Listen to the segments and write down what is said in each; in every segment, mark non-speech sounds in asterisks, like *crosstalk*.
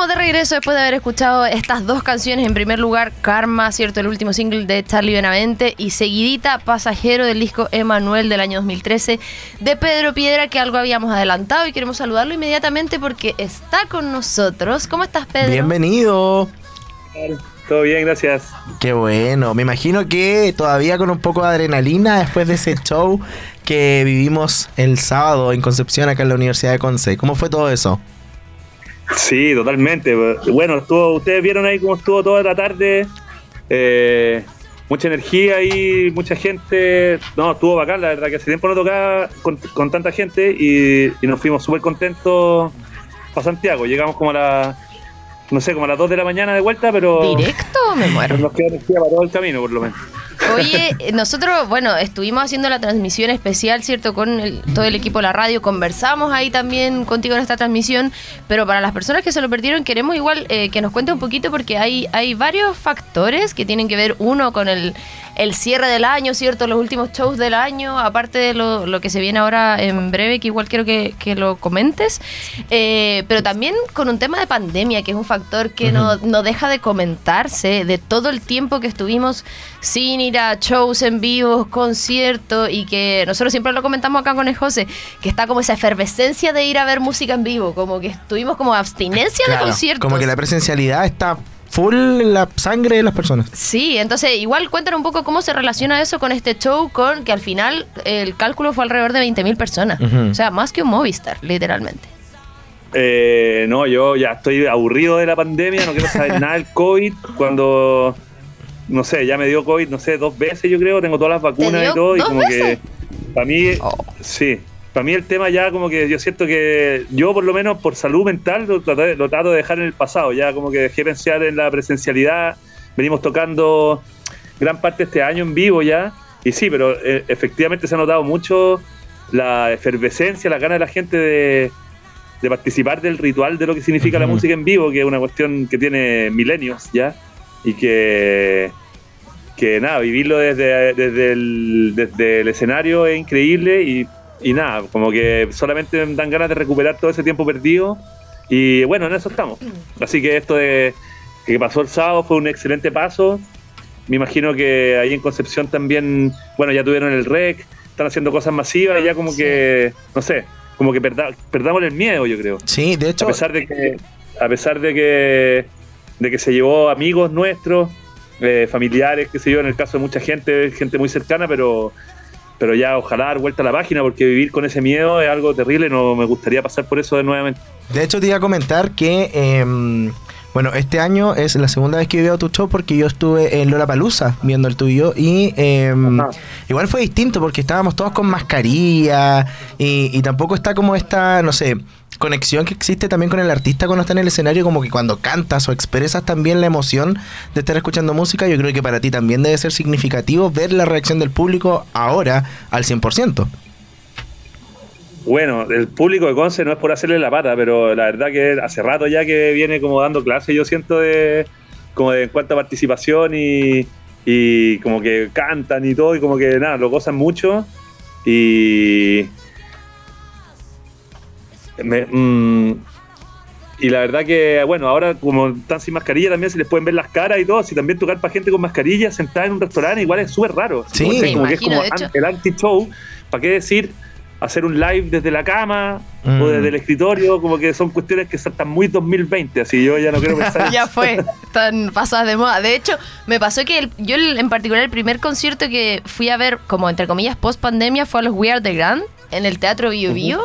Estamos de regreso después de haber escuchado estas dos canciones. En primer lugar, Karma, ¿cierto? El último single de Charlie Benavente. Y seguidita, Pasajero del disco Emanuel del año 2013 de Pedro Piedra, que algo habíamos adelantado y queremos saludarlo inmediatamente porque está con nosotros. ¿Cómo estás, Pedro? Bienvenido. Todo bien, gracias. Qué bueno. Me imagino que todavía con un poco de adrenalina después de ese show que vivimos el sábado en Concepción, acá en la Universidad de Conce. ¿Cómo fue todo eso? Sí, totalmente. Bueno, estuvo, ustedes vieron ahí cómo estuvo toda la tarde. Eh, mucha energía ahí, mucha gente. No, estuvo bacán, la verdad, que hace tiempo no tocaba con, tanta gente y, y nos fuimos súper contentos para Santiago. Llegamos como a la no sé, como a las 2 de la mañana de vuelta, pero. ¿Directo? Me muero. Nos queda energía para todo el camino, por lo menos. Oye, nosotros, bueno, estuvimos haciendo la transmisión especial, ¿cierto? Con todo el equipo de la radio, conversamos ahí también contigo en esta transmisión, pero para las personas que se lo perdieron, queremos igual eh, que nos cuente un poquito porque hay, hay varios factores que tienen que ver, uno, con el, el cierre del año, ¿cierto? Los últimos shows del año, aparte de lo, lo que se viene ahora en breve, que igual quiero que, que lo comentes, eh, pero también con un tema de pandemia, que es un factor que no, no deja de comentarse de todo el tiempo que estuvimos sin ir a shows en vivo, conciertos, y que nosotros siempre lo comentamos acá con el José, que está como esa efervescencia de ir a ver música en vivo, como que estuvimos como abstinencia de conciertos. Como que la presencialidad está full la sangre de las personas. Sí, entonces igual cuéntanos un poco cómo se relaciona eso con este show, con que al final el cálculo fue alrededor de 20.000 personas. O sea, más que un Movistar, literalmente. Eh, no, yo ya estoy aburrido de la pandemia, no quiero saber nada del COVID. Cuando, no sé, ya me dio COVID, no sé, dos veces yo creo, tengo todas las vacunas y todo, y como que para mí, oh. sí, para mí el tema ya como que yo siento que yo por lo menos por salud mental lo, lo, trato de dejar en el pasado, ya como que dejé pensar en la presencialidad, venimos tocando gran parte de este año en vivo ya, y sí, pero eh, efectivamente se ha notado mucho la efervescencia, la gana de la gente de, participar del ritual de lo que significa la música en vivo, que es una cuestión que tiene milenios ya, y que que nada, vivirlo desde, desde, el, desde el escenario es increíble y y nada, como que solamente dan ganas de recuperar todo ese tiempo perdido. Y bueno, en eso estamos. Así que esto de que pasó el sábado fue un excelente paso. Me imagino que ahí en Concepción también, bueno, ya tuvieron el REC, están haciendo cosas masivas, y ya como que, no sé, como que perdamos el miedo, yo creo. Sí, de hecho. A pesar de que, a pesar de que, de que se llevó amigos nuestros, eh, familiares, que se yo, en el caso de mucha gente, gente muy cercana, pero pero ya ojalá dar vuelta a la página porque vivir con ese miedo es algo terrible, no me gustaría pasar por eso de nuevamente. De hecho te iba a comentar que em, bueno, este año es la segunda vez que veo tu show porque yo estuve en Lola Palusa viendo el tuyo y em, igual fue distinto porque estábamos todos con mascarilla y, y tampoco está como esta, no sé, conexión que existe también con el artista cuando está en el escenario, como que cuando cantas o expresas también la emoción de estar escuchando música, yo creo que para ti también debe ser significativo ver la reacción del público ahora al 100%. Bueno, el público de Conce no es por hacerle la pata, pero la verdad que hace rato ya que viene como dando clases, yo siento de como de en cuanto a participación y, y como que cantan y todo, y como que nada, lo gozan mucho. Y, Mm, y la verdad que, bueno, ahora como están sin mascarilla también se les pueden ver las caras y todo. Si también tocar para gente con mascarilla sentada en un restaurante igual es súper raro. Sí, como que es como el anti-show. ¿Para qué decir? hacer un live desde la cama o mm. desde el escritorio, como que son cuestiones que están muy 2020, así yo ya no quiero *laughs* pensar. ya fue, *laughs* están pasadas de moda. De hecho, me pasó que yo en particular el primer concierto que fui a ver, como entre comillas, post pandemia, fue a los We Are The Grand en el Teatro Bio Bio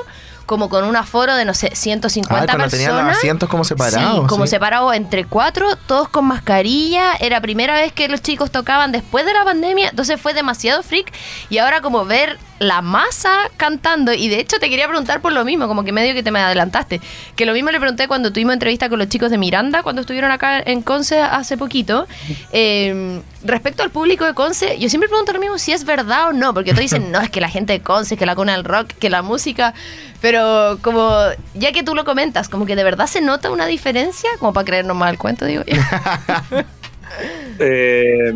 como con un aforo de, no sé, 150 ah, personas. tenían los asientos como separados. Sí, como separados entre cuatro, todos con mascarilla. Era primera vez que los chicos tocaban después de la pandemia, entonces fue demasiado freak. Y ahora como ver la masa cantando, y de hecho te quería preguntar por lo mismo, como que medio que te me adelantaste, que lo mismo le pregunté cuando tuvimos entrevista con los chicos de Miranda, cuando estuvieron acá en Conce hace poquito. *laughs* Eh, respecto al público de Conce, yo siempre pregunto lo mismo si es verdad o no, porque todos dicen, *laughs* no, es que la gente de Conce, que la cuna del rock, que la música, pero como, ya que tú lo comentas, como que de verdad se nota una diferencia, como para creernos mal el cuento, digo. *laughs* eh,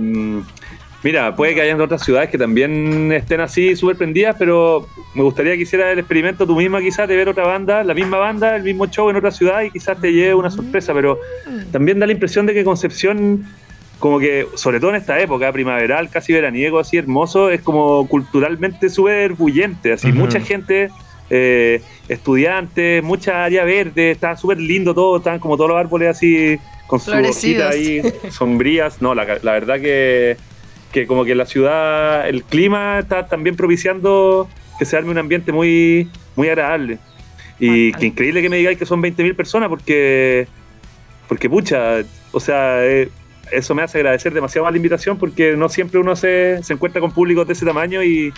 Mira, puede que hayan otras ciudades que también estén así súper prendidas, pero me gustaría que hicieras el experimento tú misma quizás de ver otra banda, la misma banda, el mismo show en otra ciudad y quizás te lleve una sorpresa, pero también da la impresión de que Concepción, como que, sobre todo en esta época, primaveral, casi veraniego, así hermoso, es como culturalmente súper bullente, así, mucha gente... Eh, estudiantes, mucha área verde, está súper lindo todo, están como todos los árboles así con su hojita ahí, sombrías. No, la, la verdad que que como que la ciudad, el clima está también propiciando que se arme un ambiente muy, muy agradable. Y que increíble que me digáis que son 20.000 personas porque, porque pucha, o sea, eh, eso me hace agradecer demasiado la invitación porque no siempre uno se, se encuentra con públicos de ese tamaño y,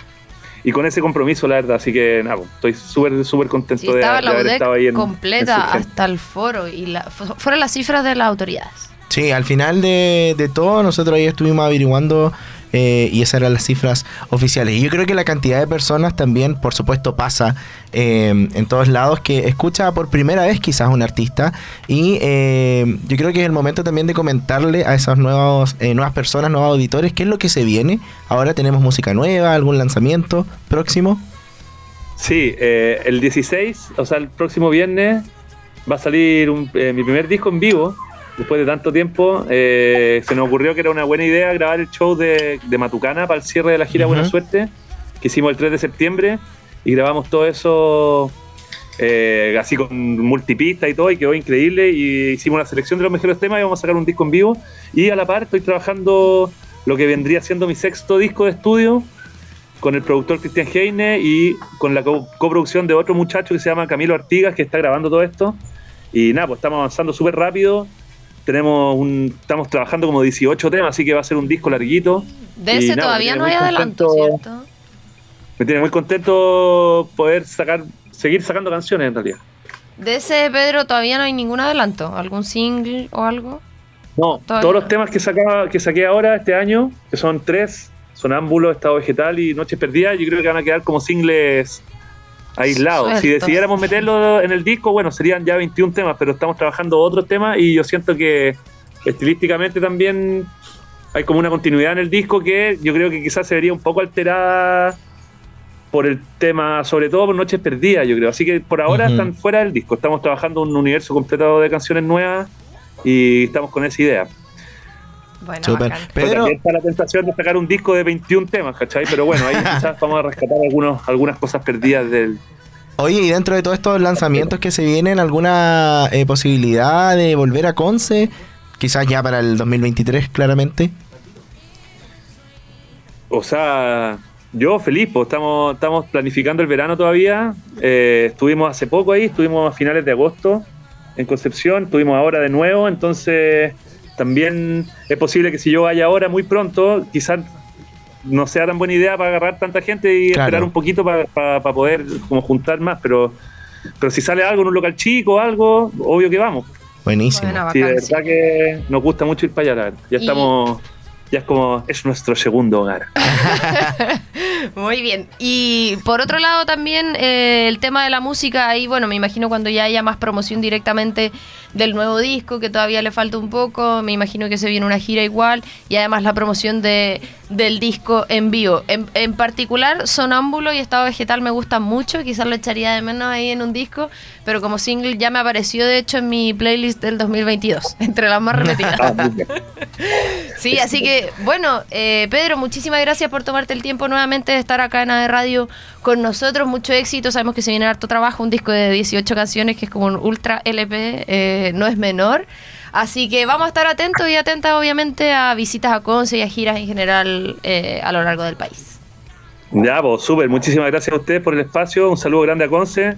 y con ese compromiso, la verdad. Así que nada, pues, estoy súper, súper contento de, haber estado ahí en, completa hasta el foro y la, fueron las cifras de las autoridades. Sí, al final de, de todo, nosotros ahí estuvimos averiguando eh, y esas eran las cifras oficiales. Y yo creo que la cantidad de personas también, por supuesto, pasa eh, en todos lados que escucha por primera vez quizás un artista y eh, yo creo que es el momento también de comentarle a esas nuevos, nuevas personas, nuevos auditores, qué es lo que se viene. Ahora tenemos música nueva, algún lanzamiento próximo. Sí, el 16, o sea, el próximo viernes va a salir mi primer disco en vivo después de tanto tiempo, eh, se nos ocurrió que era una buena idea grabar el show de, Matucana para el cierre de la gira Buena Suerte, que hicimos el 3 de septiembre, y grabamos todo eso eh, así con multipista y todo, y quedó increíble, y hicimos una selección de los mejores temas y vamos a sacar un disco en vivo, y a la par estoy trabajando lo que vendría siendo mi sexto disco de estudio, con el productor Cristian Heine y con la coproducción de otro muchacho que se llama Camilo Artigas, que está grabando todo esto. Y nada, pues estamos avanzando súper rápido tenemos un, estamos trabajando como 18 temas, así que va a ser un disco larguito. De ese todavía no hay adelanto, ¿cierto? Me tiene muy contento poder sacar, seguir sacando canciones en realidad. De ese, Pedro, todavía no hay ningún adelanto, algún single o algo. No, todos los temas que, sacaba, que saqué ahora este año, que son tres, Sonámbulo, Estado Vegetal y Noches Perdidas, yo creo que van a quedar como singles aislado. Si decidiéramos meterlo en el disco, bueno, serían ya 21 temas, pero estamos trabajando otros temas y yo siento que estilísticamente también hay como una continuidad en el disco que yo creo que quizás se vería un poco alterada por el tema, sobre todo por Noches Perdidas, yo creo. Así que por ahora están fuera del disco. Estamos trabajando un universo completado de canciones nuevas y estamos con esa idea. Bueno, Super. Pero está la tentación de sacar un disco de 21 temas, ¿cachai? Pero bueno, ahí *laughs* quizás vamos a rescatar algunos, algunas cosas perdidas del... Oye, y dentro de todos estos lanzamientos que se vienen, ¿alguna eh, posibilidad de volver a Conce? Quizás ya para el 2023, claramente. O sea, yo feliz, pues estamos, estamos planificando el verano todavía. Eh, estuvimos hace poco ahí, estuvimos a finales de agosto en Concepción, estuvimos ahora de nuevo, entonces también es posible que si yo vaya ahora muy pronto, quizás no sea tan buena idea para agarrar tanta gente y esperar un poquito para, poder como juntar más, pero, pero si sale algo en un local chico o algo, obvio que vamos. Buenísimo. sí, de verdad que nos gusta mucho ir para allá, Ya estamos ya es como, es nuestro segundo hogar. *laughs* Muy bien. Y por otro lado también eh, el tema de la música, ahí bueno, me imagino cuando ya haya más promoción directamente del nuevo disco, que todavía le falta un poco, me imagino que se viene una gira igual, y además la promoción de, del disco en vivo. En, en particular, Sonámbulo y Estado Vegetal me gustan mucho, quizás lo echaría de menos ahí en un disco, pero como single ya me apareció de hecho en mi playlist del 2022, *laughs* entre las más *laughs* repetidas. Ah, sí, así que bueno, eh, Pedro, muchísimas gracias por tomarte el tiempo nuevamente de estar acá en AD Radio con nosotros. Mucho éxito, sabemos que se viene harto trabajo, un disco de 18 canciones que es como un ultra LP, eh, no es menor. Así que vamos a estar atentos y atentas obviamente a visitas a Conce y a giras en general eh, a lo largo del país. Ya, pues súper, muchísimas gracias a ustedes por el espacio, un saludo grande a Conce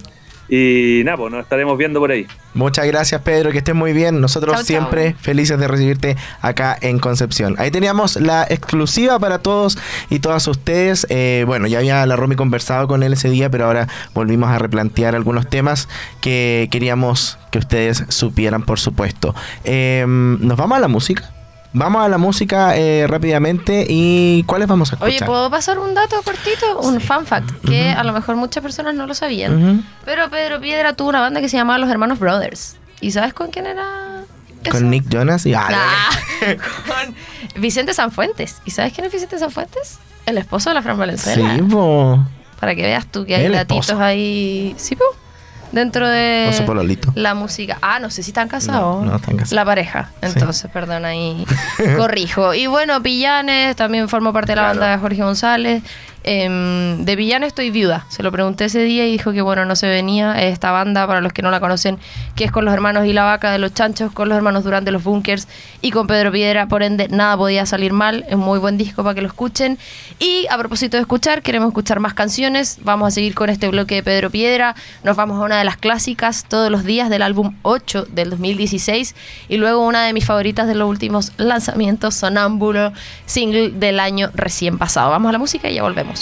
y nada, pues nos estaremos viendo por ahí. Muchas gracias, Pedro, que estés muy bien. Nosotros siempre felices de recibirte acá en Concepción. Ahí teníamos la exclusiva para todos y todas ustedes. Eh, bueno, ya había la Romy conversado con él ese día, pero ahora volvimos a replantear algunos temas que queríamos que ustedes supieran, por supuesto. Em, ¿Nos vamos a la música? Vamos a la música eh, rápidamente y ¿cuáles vamos a escuchar? Oye, ¿puedo pasar un dato cortito? Un fan fact, que a lo mejor muchas personas no lo sabían. Pero Pedro Piedra tuvo una banda que se llamaba Los Hermanos Brothers. ¿Y sabes con quién era? Con Nick Jonas y *laughs* con Vicente Sanfuentes. ¿Y sabes quién es Vicente Sanfuentes? El esposo de la Fran Valenzuela. Sí, po. Para que veas tú que hay El datitos esposo. ahí. Sí, po. Dentro de pololito. la música. Ah, no sé si están casados. No, no están casados. La pareja. Entonces, perdón, ahí *laughs* corrijo. Y bueno, Pillanes también formó parte de la banda de Jorge González. Em, de Pillanes estoy viuda. Se lo pregunté ese día y dijo que bueno, no se venía. Esta banda, para los que no la conocen, que es con los hermanos y la vaca de los chanchos, con los hermanos Durán de los Bunkers y con Pedro Piedra. Por ende, nada podía salir mal. Es muy buen disco para que lo escuchen. Y a propósito de escuchar, queremos escuchar más canciones. Vamos a seguir con este bloque de Pedro Piedra. Nos vamos a una de las clásicas todos los días del álbum 8 del 2016. Y luego una de mis favoritas de los últimos lanzamientos, Sonámbulo, single del año recién pasado. Vamos a la música y ya volvemos.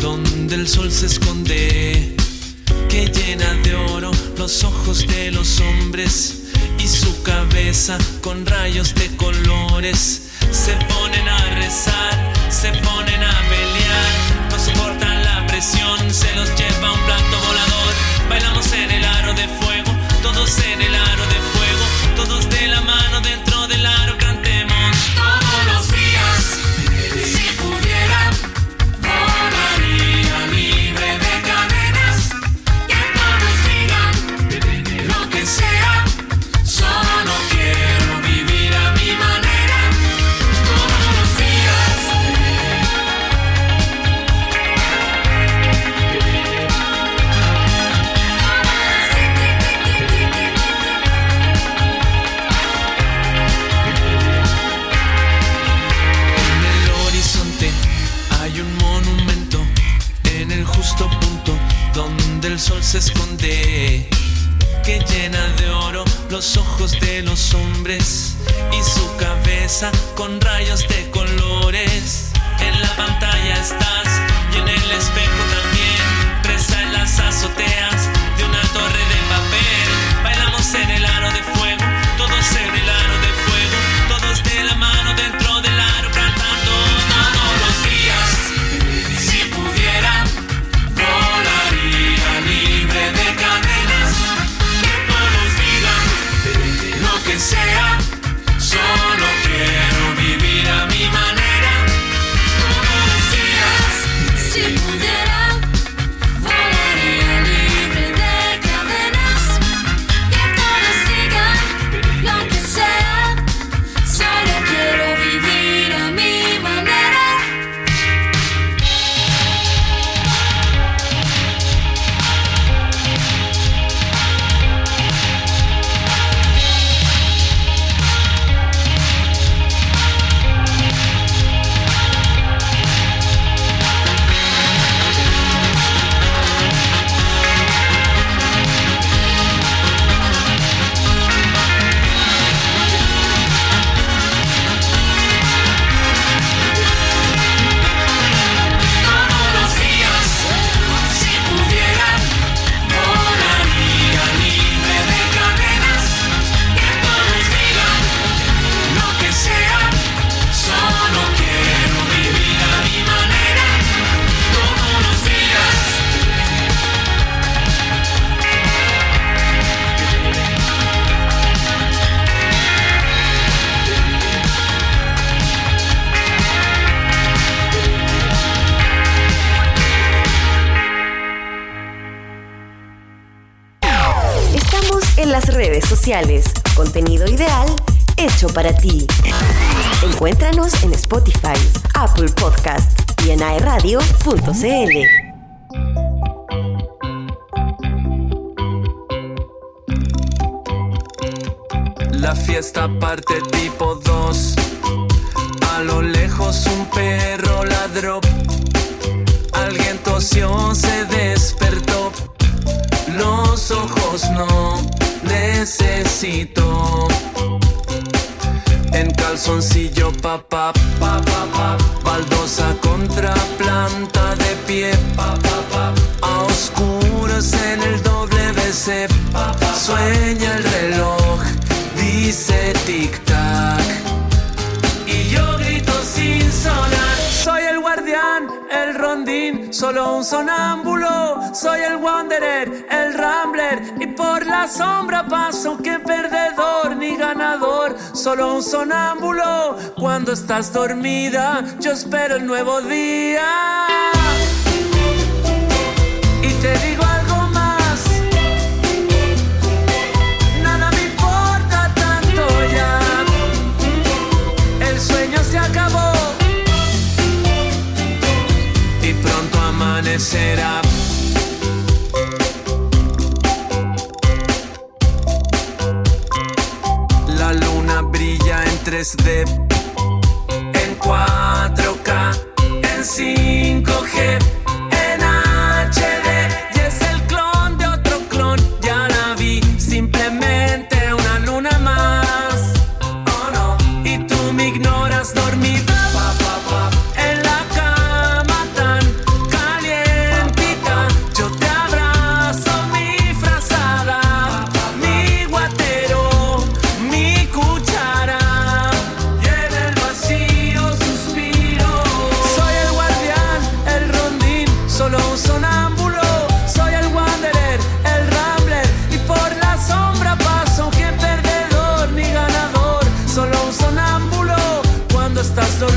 Donde el sol se esconde, que llena de oro los ojos de los hombres y su cabeza con rayos de colores. Se ponen a rezar, se ponen a pelear, no soportan la presión, se los lleva un plato Contenido ideal hecho para ti. Encuéntranos en Spotify, Apple Podcast y en aeradio.cl. La fiesta parte tipo 2. A lo lejos un perro ladró. Alguien tosió, se despertó. Los ojos no necesito. En calzoncillo papá, pa, pa, pa. baldosa contra planta de pie. A oscuras en el WC. pa, pa. Sueña el reloj, tic-tac. Y solo un sonámbulo. Soy el wanderer, el rambler. Y por la sombra paso que perdedor ni ganador. Solo un sonámbulo. Cuando estás dormida, yo espero el nuevo día. Y te digo algo más. Nada me importa tanto ya. El sueño se acabó. Amanecerá. La luna brilla en 3D, en 4K, en 5G,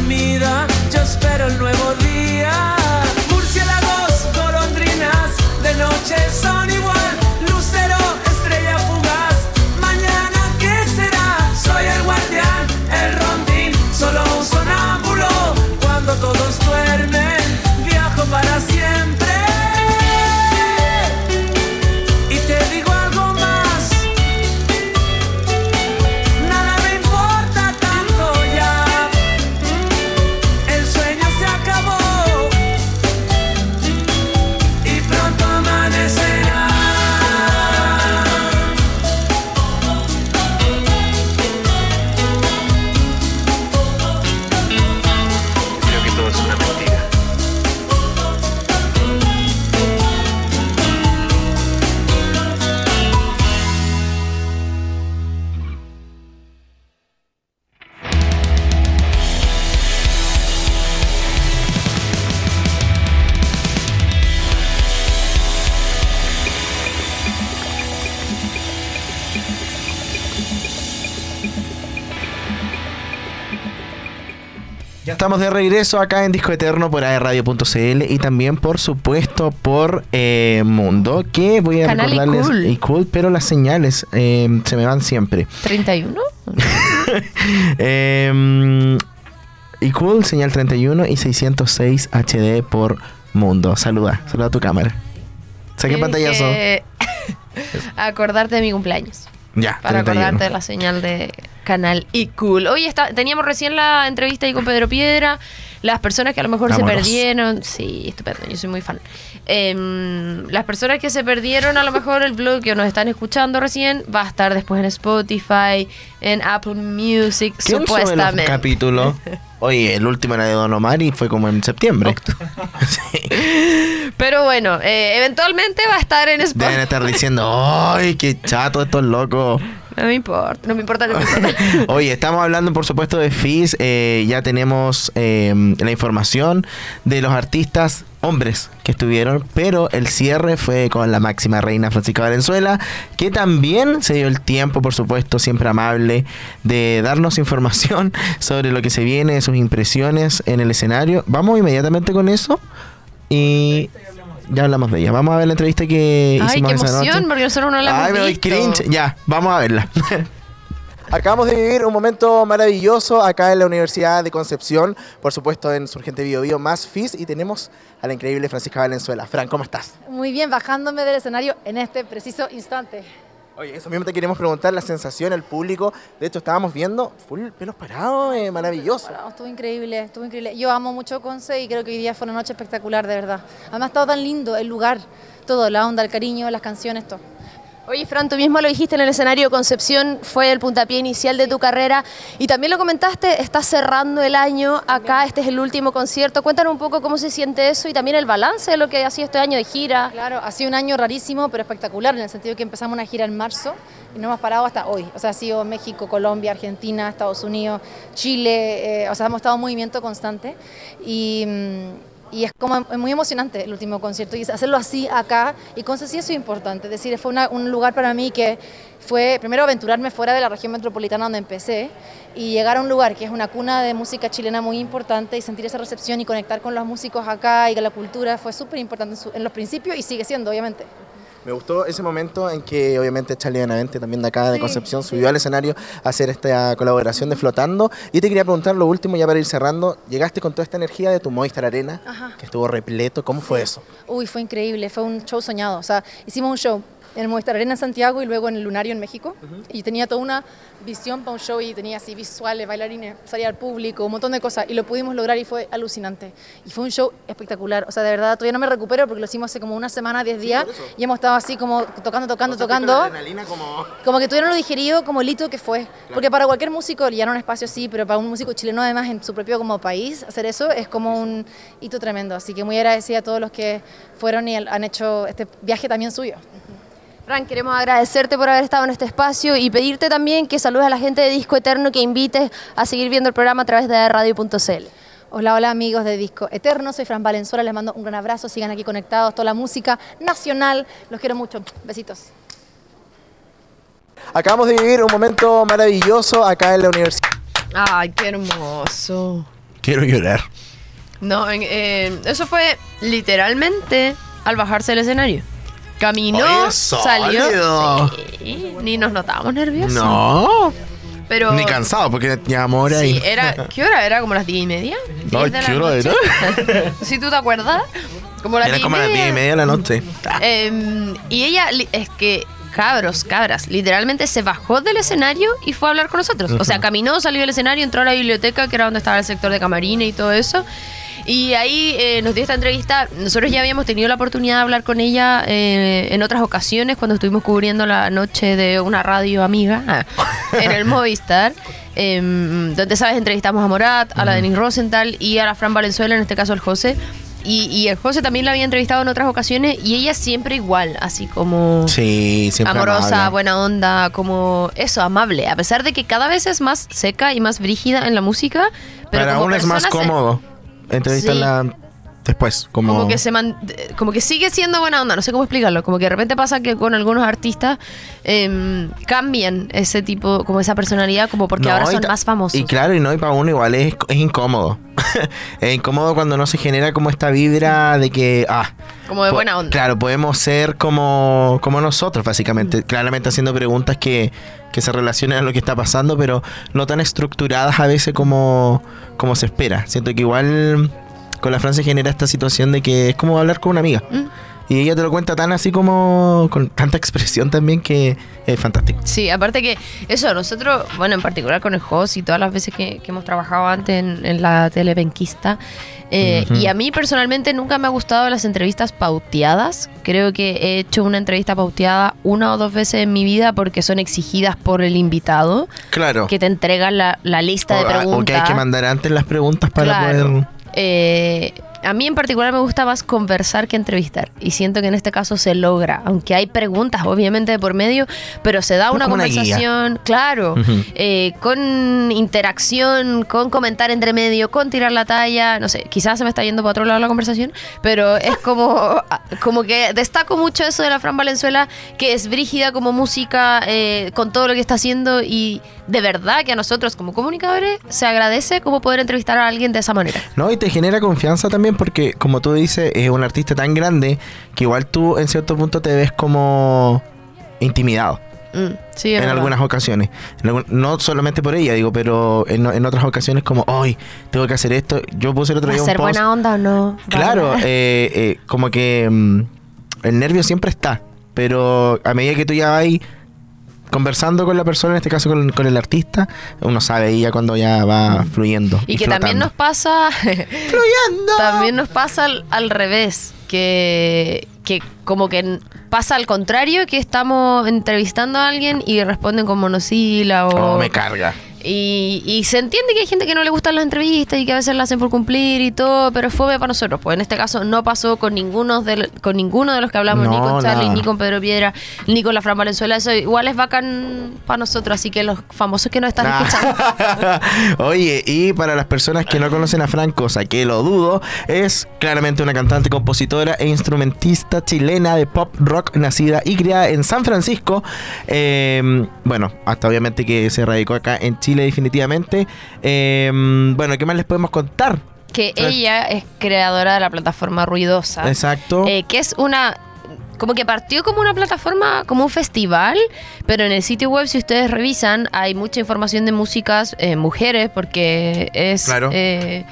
estás dormida, Ya estamos de regreso acá en Disco Eterno por aerradio.cl y también, por supuesto, por eh, Mundo, que voy a Canal recordarles. iCool. iCool, pero las señales eh, se me van siempre. 31. eh, iCool, señal 31 y 606 HD por Mundo. Saluda, saluda a tu cámara. Saqué pantallazo. *laughs* acordarte de mi cumpleaños. Ya, Para 31. acordarte de la señal de canal y cool. Hoy está, teníamos recién la entrevista ahí con Pedro Piedra. Las personas que a lo mejor Vámonos. se perdieron. Sí, estupendo, yo soy muy fan. Em, las personas que se perdieron a lo mejor el blog que nos están escuchando recién va a estar después en Spotify, en Apple Music, ¿Quién sube los supuestamente. capítulos? Oye, el último era de Don Omar y fue como en septiembre. Sí. *laughs* Pero bueno, eh, eventualmente va a estar en Deben Spotify. estar diciendo, ¡ay, qué chato estos locos! No me importa, no me importa, no me importa. *laughs* Oye, estamos hablando por supuesto de FIS, eh, ya tenemos eh, la información de los artistas hombres que estuvieron, pero el cierre fue con la máxima reina Francisca Valenzuela, que también se dio el tiempo, por supuesto, siempre amable, de darnos información *laughs* sobre lo que se viene, sus impresiones en el escenario. Vamos inmediatamente con eso y ya hablamos de ella. Vamos a ver la entrevista que Ay, hicimos qué esa emoción, noche. porque nosotros no la hemos Ay, me doy visto. cringe. Ya, vamos a verla. *laughs* Acabamos de vivir un momento maravilloso acá en la Universidad de Concepción, por supuesto en Surgente Bio Bio más FIS y tenemos a la increíble Francisca Valenzuela. Fran, ¿cómo estás? Muy bien, bajándome del escenario en este preciso instante. Oye, eso mismo te queremos preguntar, la sensación, el público. De hecho, estábamos viendo full pelos parados, eh, maravilloso. Estuvo increíble, estuvo increíble. Yo amo mucho Conce y creo que hoy día fue una noche espectacular, de verdad. Además, ha estado tan lindo el lugar, todo, la onda, el cariño, las canciones, todo. Oye, Fran, tú mismo lo dijiste en el escenario, Concepción fue el puntapié inicial de tu carrera y también lo comentaste, estás cerrando el año acá, este es el último concierto. Cuéntanos un poco cómo se siente eso y también el balance de lo que ha sido este año de gira. Claro, ha sido un año rarísimo, pero espectacular, en el sentido que empezamos una gira en marzo y no hemos parado hasta hoy. O sea, ha sido México, Colombia, Argentina, Estados Unidos, Chile, eh, o sea, hemos estado en movimiento constante y... mm, y es como es muy emocionante el último concierto y hacerlo así acá y con sí eso es importante, es decir, fue una- un lugar para mí que fue primero aventurarme fuera de la región metropolitana donde empecé y llegar a un lugar que es una cuna de música chilena muy importante y sentir esa recepción y conectar con los músicos acá y la cultura fue súper importante en los principios y sigue siendo, obviamente. Me gustó ese momento en que obviamente Charlie Benavente, también de acá de Sí, Concepción, subió al escenario a hacer esta colaboración de Flotando. Y te quería preguntar lo último, ya para ir cerrando, llegaste con toda esta energía de tu Movistar Arena, Ajá. que estuvo repleto, ¿cómo fue eso? Uy, fue increíble, fue un show soñado. O sea, hicimos un show en el Movistar Arena en Santiago y luego en el Lunario en México. Y tenía toda una visión para un show y tenía así visuales, bailarines, salía al público, un montón de cosas. Y lo pudimos lograr y fue alucinante. Y fue un show espectacular. O sea, de verdad, todavía no me recupero porque lo hicimos hace como una semana, 10 días. y hemos estado así como tocando, tocando, tocando. como... Como que tuvieron lo digerido como el hito que fue. Porque para cualquier músico llenar un espacio así, pero para un músico chileno además en su propio como país, hacer eso es como un hito tremendo. Así que muy agradecida a todos los que fueron y han hecho este viaje también suyo. Fran, queremos agradecerte por haber estado en este espacio y pedirte también que saludes a la gente de Disco Eterno que invites a seguir viendo el programa a través de radio.cl. Hola, hola amigos de Disco Eterno, soy Fran Valenzuela, les mando un gran abrazo, sigan aquí conectados, toda la música nacional, los quiero mucho, besitos. Acabamos de vivir un momento maravilloso acá en la universidad. Ay, qué hermoso. Quiero llorar. No, eh, eso fue literalmente al bajarse del escenario. Caminó, Oye, salió. Sí, ni nos notábamos nerviosos. No, Pero. ni cansado porque llevamos hora Sí, ahí. era, ¿qué hora era? ¿Como las diez y media? Ay, ¿Diez de la ¿qué hora noche? era? *laughs* Si tú te acuerdas. Como las Era como las media. diez y media de la noche. Eh, y ella, es que, cabros, cabras, literalmente se bajó del escenario y fue a hablar con nosotros. O sea, caminó, salió del escenario, entró a la biblioteca, que era donde estaba el sector de camarines y todo eso. Y ahí eh, nos dio esta entrevista. Nosotros ya habíamos tenido la oportunidad de hablar con ella eh, en otras ocasiones, cuando estuvimos cubriendo la noche de una radio amiga ah, *laughs* en el Movistar. em, donde, ¿sabes? Entrevistamos a Morat, a la Denise Rosenthal y a la Fran Valenzuela, en este caso el José. Y, y el José también la había entrevistado en otras ocasiones y ella siempre igual, así como Sí, siempre amorosa, amable. buena onda, como eso, amable. A pesar de que cada vez es más seca y más brígida en la música, pero Para como uno es más persona se- cómodo entrevistarla después. Como, como que se man- como que sigue siendo buena onda, no sé cómo explicarlo, como que de repente pasa que con algunos artistas em, cambian ese tipo, como esa personalidad, como porque No, ahora son más famosos. Y claro, y no, y para uno igual es, es incómodo. *laughs* es incómodo cuando no se genera como esta vibra de que, ah, como de buena onda. Claro, podemos ser como, como nosotros, básicamente. Claramente haciendo preguntas que, que se relacionen a lo que está pasando, pero no tan estructuradas a veces como, como se espera. Siento que igual con la Francia genera esta situación de que es como hablar con una amiga. Mm. Y ella te lo cuenta tan así como con tanta expresión también que es fantástico. Sí, aparte que eso, nosotros, bueno, en particular con el host y todas las veces que, que hemos trabajado antes en, en la telepenquista, eh, y a mí personalmente nunca me ha gustado las entrevistas pauteadas. Creo que he hecho una entrevista pauteada una o dos veces en mi vida porque son exigidas por el invitado, Claro. que te entregan la, la lista de O- o preguntas. que hay que mandar antes las preguntas para Claro. poder. Eh, a mí en particular me gusta más conversar que entrevistar. Y siento que en este caso se logra. Aunque hay preguntas, obviamente, de por medio, pero se da una conversación, claro, eh, con interacción, con comentar entre medio, con tirar la talla. No sé, quizás se me está yendo para otro lado la conversación, pero es como, *laughs* como que destaco mucho eso de la Fran Valenzuela, que es brígida como música, eh, con todo lo que está haciendo. Y de verdad que a nosotros como comunicadores se agradece como poder entrevistar a alguien de esa manera. No, y te genera confianza también porque, como tú dices, es un artista tan grande que igual tú en cierto punto te ves como intimidado Mm, sí, en verdad. algunas ocasiones. No solamente por ella, digo, pero en, en otras ocasiones como, hoy tengo que hacer esto. Yo puse el otro ¿Va día un ser post. buena onda o no? Claro, ¿Va *laughs* a- eh, eh, como que mm, el nervio siempre está, pero a medida que tú ya vas conversando con la persona, en este caso con, con el artista, uno sabe ahí ya cuando ya va fluyendo. y que también nos pasa. *laughs* También nos pasa al, al revés. Que, que como que pasa al contrario, que estamos entrevistando a alguien y responden con monosílabo. Oh, me carga. Y, y se entiende que hay gente que no le gustan las entrevistas y que a veces las hacen por cumplir y todo, pero fue para nosotros. Pues en este caso no pasó con ninguno de, con ninguno de los que hablamos, ni con Charlie, nada. ni con Pedro Piedra, ni con la Fran Valenzuela. Eso igual es bacán para nosotros, así que los famosos que nos están Nah. escuchando. *laughs* Oye, y para las personas que no conocen a Fran, cosa que lo dudo, es claramente una cantante, compositora e instrumentista chilena de pop rock nacida y criada en San Francisco. Eh, bueno, hasta obviamente que se radicó acá en Chile definitivamente. Eh, bueno, ¿qué más les podemos contar? que ella es creadora de la plataforma Ruidosa. Exacto. Eh, que es una como que partió como una plataforma, como un festival, pero en el sitio web, si ustedes revisan, hay mucha información de músicas eh, mujeres, porque es, Claro. eh,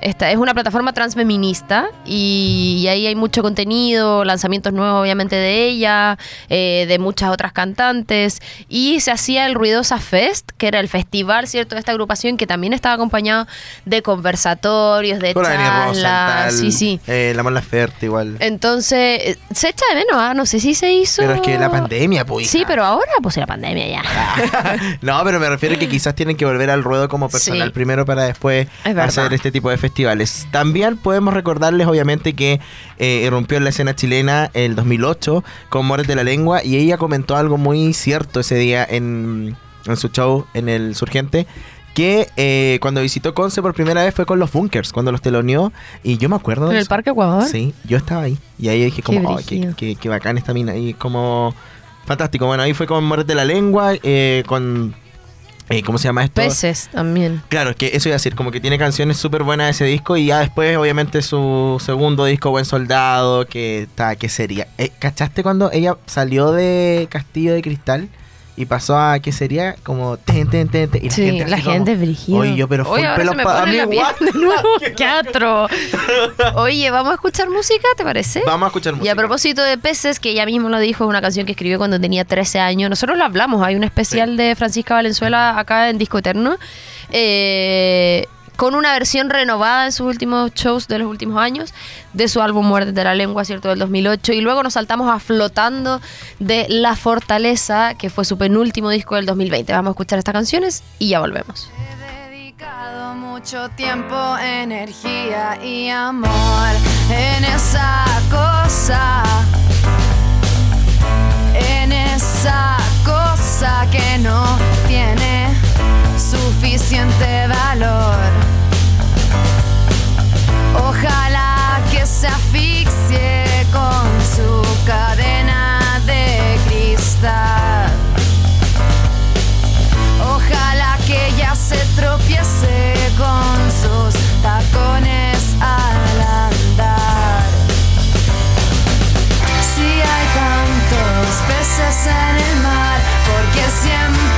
esta, es una plataforma transfeminista y, y ahí hay mucho contenido, lanzamientos nuevos obviamente de ella, eh, de muchas otras cantantes, y se hacía el Ruidosa Fest, que era el festival, ¿cierto?, de esta agrupación que también estaba acompañado de conversatorios, de charlas, sí, sí. eh, la Mon Laferte igual. Entonces, eh, se echa de menos, ¿ah? no sé si se hizo. Pero es que la pandemia, pues. Sí, pero ahora, pues la pandemia ya. *laughs* no, pero me refiero a que quizás tienen que volver al ruedo como personal Sí. primero para después hacer este tipo de festivales. También podemos recordarles, obviamente, que eh, irrumpió en la escena chilena el 2008 con Mores de la Lengua y ella comentó algo muy cierto ese día en, en su show en el Surgente. Que eh, cuando visitó Conce por primera vez fue con los Bunkers, cuando los teloneó. Y yo me acuerdo de ¿En el eso. Parque Ecuador? Sí, yo estaba ahí. Y ahí dije como, Qué "Ay, qué, qué- qué bacán esta mina. Y como, fantástico. Bueno, ahí fue con Muerte de la Lengua, eh, con, eh, ¿cómo se llama esto? Peces también. Claro, es que eso iba a decir, como que tiene canciones súper buenas ese disco y ya después, obviamente, su segundo disco, Buen Soldado, que está, ¿qué sería? Eh, ¿Cachaste cuando ella salió de Castillo de Cristal? Y pasó a, ¿qué sería? Como, ten, ten, ten, ten, y sí, la así como, gente es brígida. Oye, yo, pero Oye, full ahora pelos se me pa- pone a la mí. *laughs* Oye, ¿vamos a escuchar música? ¿Te parece? Vamos a escuchar Y música. a propósito de Peces, que ella mismo lo dijo, es una canción que escribió cuando tenía 13 años. Nosotros lo hablamos, hay un especial de Francisca Valenzuela acá en Disco Eterno. eh, con una versión renovada en sus últimos shows de los últimos años, de su álbum Muerte de la Lengua, ¿cierto? Del 2008. Y luego nos saltamos a Flotando de La Fortaleza, que fue su penúltimo disco del 2020. Vamos a escuchar estas canciones y ya volvemos. He dedicado mucho tiempo, energía y amor en esa cosa, en esa cosa que no tiene suficiente valor. Ojalá que se asfixie con su cadena de cristal. Ojalá que ella se tropiece con sus tacones al andar. Si hay tantos peces en el mar, porque siempre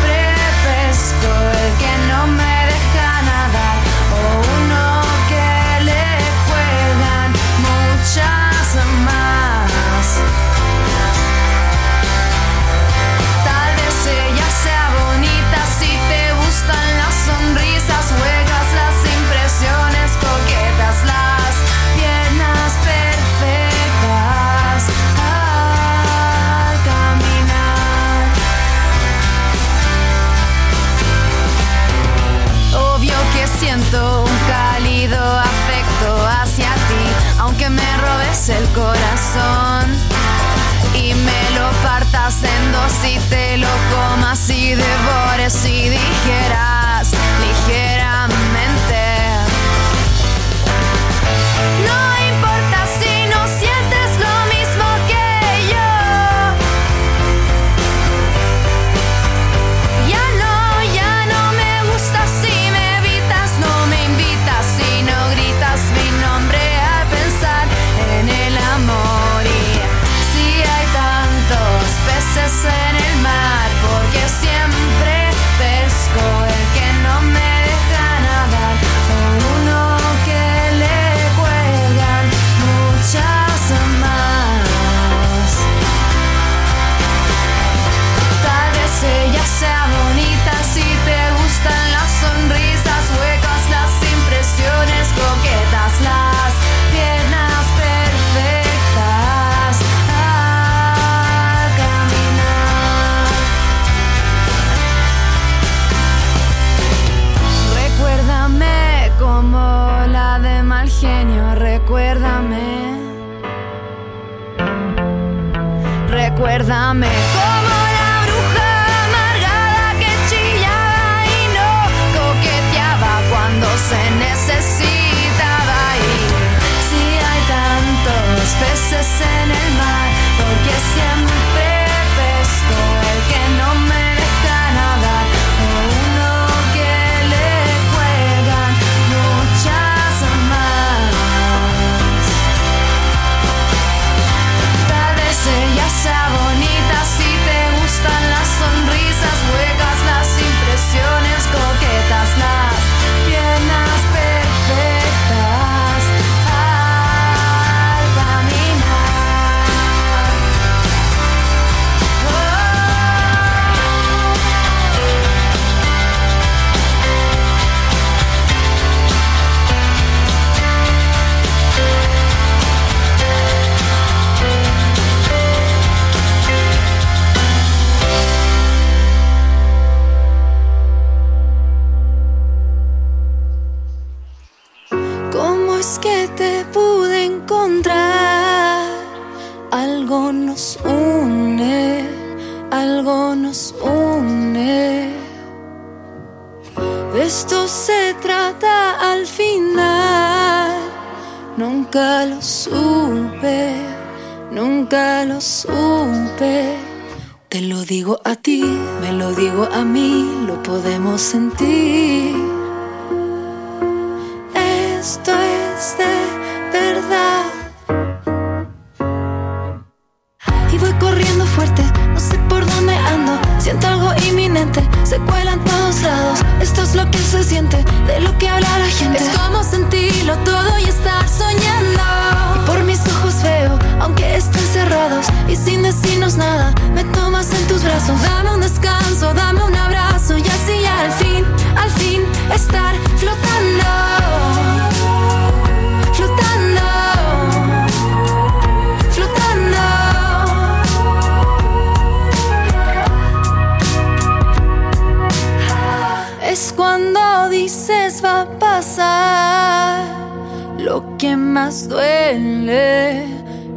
más duele,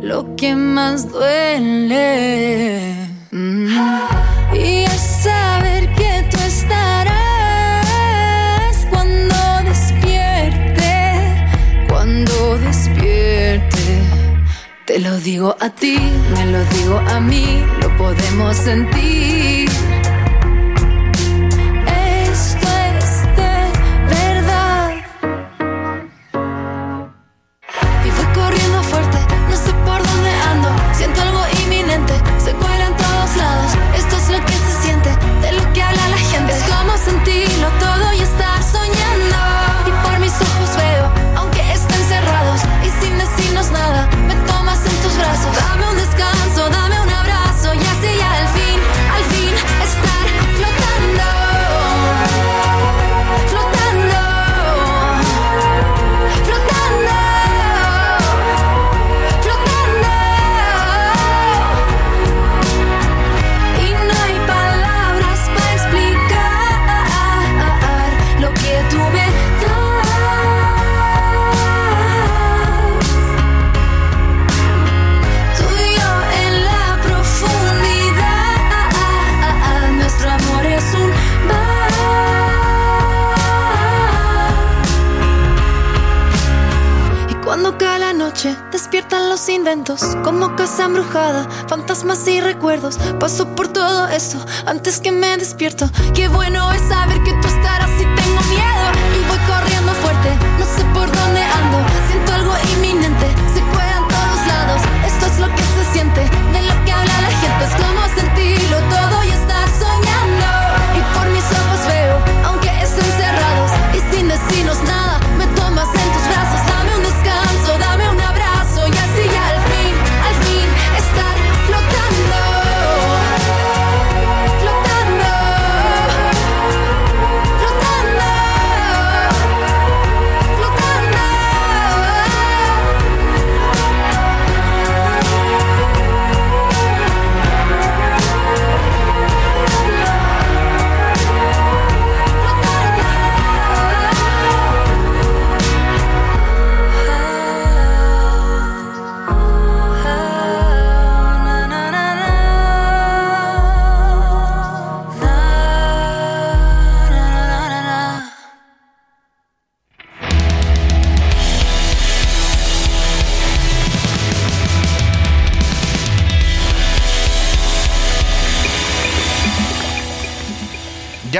lo que más duele. Mm. Y es saber que tú estarás cuando despierte, cuando despierte. Te lo digo a ti, me lo digo a mí, lo podemos sentir. fantasmas y recuerdos. Paso por todo eso antes que me despierto. Qué bueno es saber que tú estarás si tengo miedo. Y voy corriendo fuerte, no sé por dónde ando. Siento algo inminente, se cuela en todos lados. Esto es lo que se siente, de lo que habla la gente. Es como sentirlo todo y estar solo.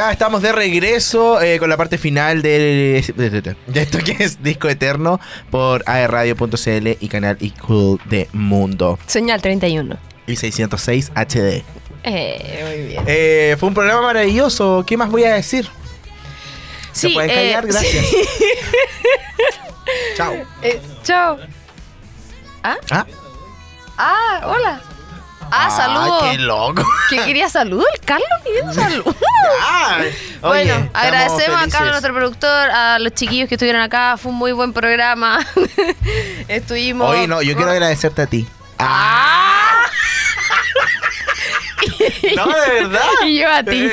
Ya estamos de regreso eh, con la parte final de, esto que es Disco Eterno por aerradio.cl y canal iCool de Mundo. Señal 31. Y 606 HD. Eh, muy bien. Eh, fue un programa maravilloso. ¿Qué más voy a decir? ¿Se Sí, pueden callar? Gracias. sí. *laughs* Chao. Chao. ¿Ah? Ah, Ah, hola. Ah, saludos. qué loco. *laughs* ¿Que quería saludos? ¿El Carlos pidiendo? *laughs* Ay, oye, bueno, agradecemos a. Carlos, nuestro productor, a los chiquillos que estuvieron acá. Fue un muy buen programa. *laughs* Estuvimos. Oye, no, yo quiero agradecerte a ti. ¡Ah! *laughs* No, de verdad. Y yo a ti.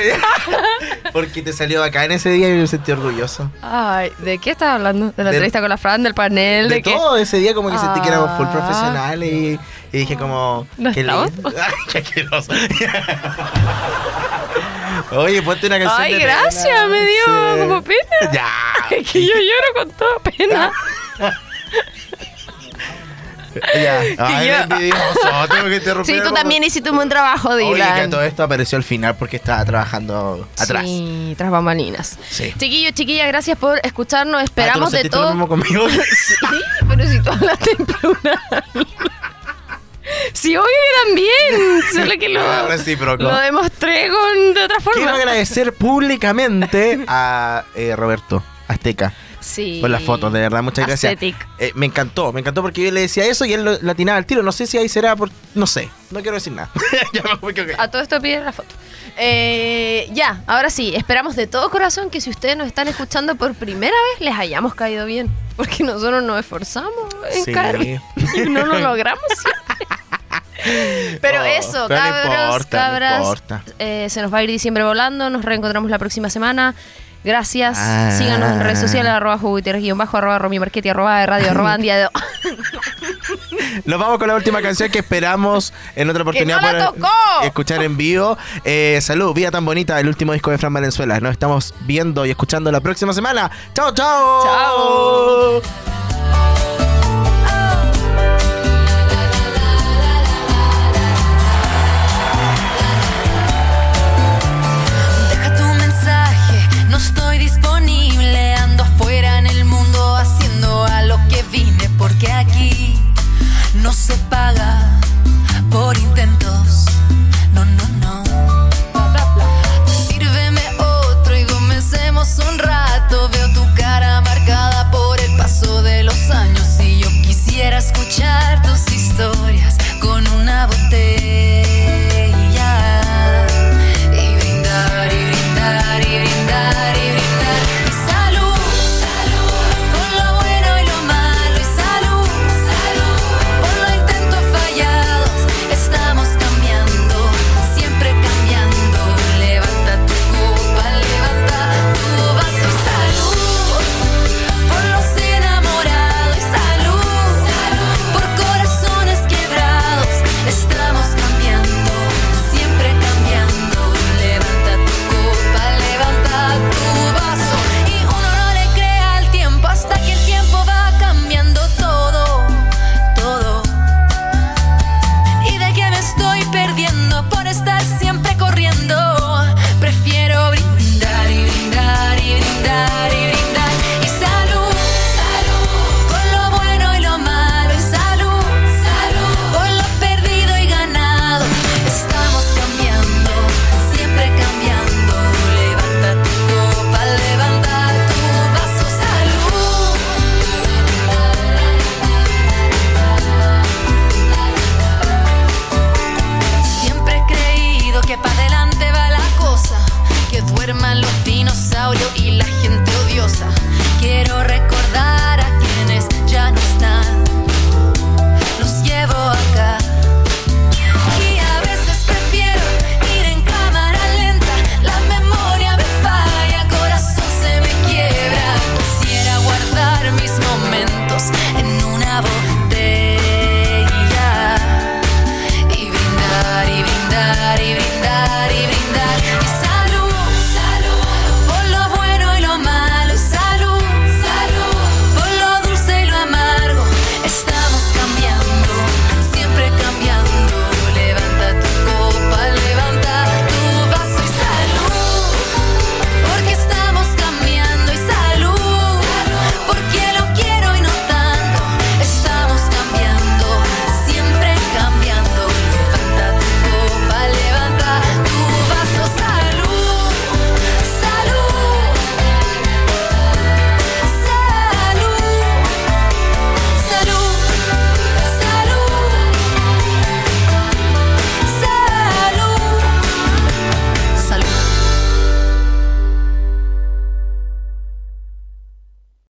*laughs* Porque te salió acá en ese día y me sentí orgulloso. Ay, ¿de qué estás hablando? ¿De la De- entrevista con la Fran, del panel? De, todo ese día como que sentí que éramos full Ah. profesionales y, y dije como... ¿No qué lindo. *laughs* Qué asqueroso. Oye, ponte una canción Ay, de gracias, pena. me dio Sí. como pena. Ya. Es que yo lloro con toda pena. *laughs* Ya. Ay, yo- qué envidioso, tengo que *laughs* interrumpir Sí, tú también hiciste un buen trabajo, Oye, que Dylan. todo esto apareció al final porque estaba trabajando atrás. Sí, tras bambalinas. Sí. Chiquillos, chiquillas, gracias por escucharnos. Ah, ¿tú no Esperamos de sentiste lo todo. mismo conmigo? *laughs* Sí, pero si tú hablaste en plural. Obvio que también. Solo que lo, Recíproco. lo demostré con, de otra Quiero forma. agradecer públicamente a eh, Roberto Azteca Sí. por las fotos, de verdad, muchas gracias. Eh, me encantó, me encantó porque yo le decía eso y él lo, latinaba al tiro. No sé si ahí será por. No sé, no quiero decir nada. *laughs* ya me voy, creo que- A todo esto pide la foto. Eh, ya, ahora sí, esperamos de todo corazón que si ustedes nos están escuchando por primera vez les hayamos caído bien. Porque nosotros nos esforzamos en Sí. caer y no lo logramos siempre. Pero Oh, eso, pero no cabros, importa, cabras. eh, se nos va a ir diciembre volando. Nos reencontramos la próxima semana. Gracias. Ah. Síganos en redes sociales, arroba guion bajo, arroba Romy Marchetti, arroba de radio, arroba *laughs* Andia de... Nos vamos con la última canción que esperamos en otra oportunidad no tocó! escuchar en vivo. Eh, salud, Vida tan bonita, el último disco de Fran Valenzuela. Nos estamos viendo y escuchando la próxima semana. ¡Chao, chao! Chao. estoy disponible, ando afuera en el mundo haciendo a lo que vine, porque aquí no se paga por intentos. andare via.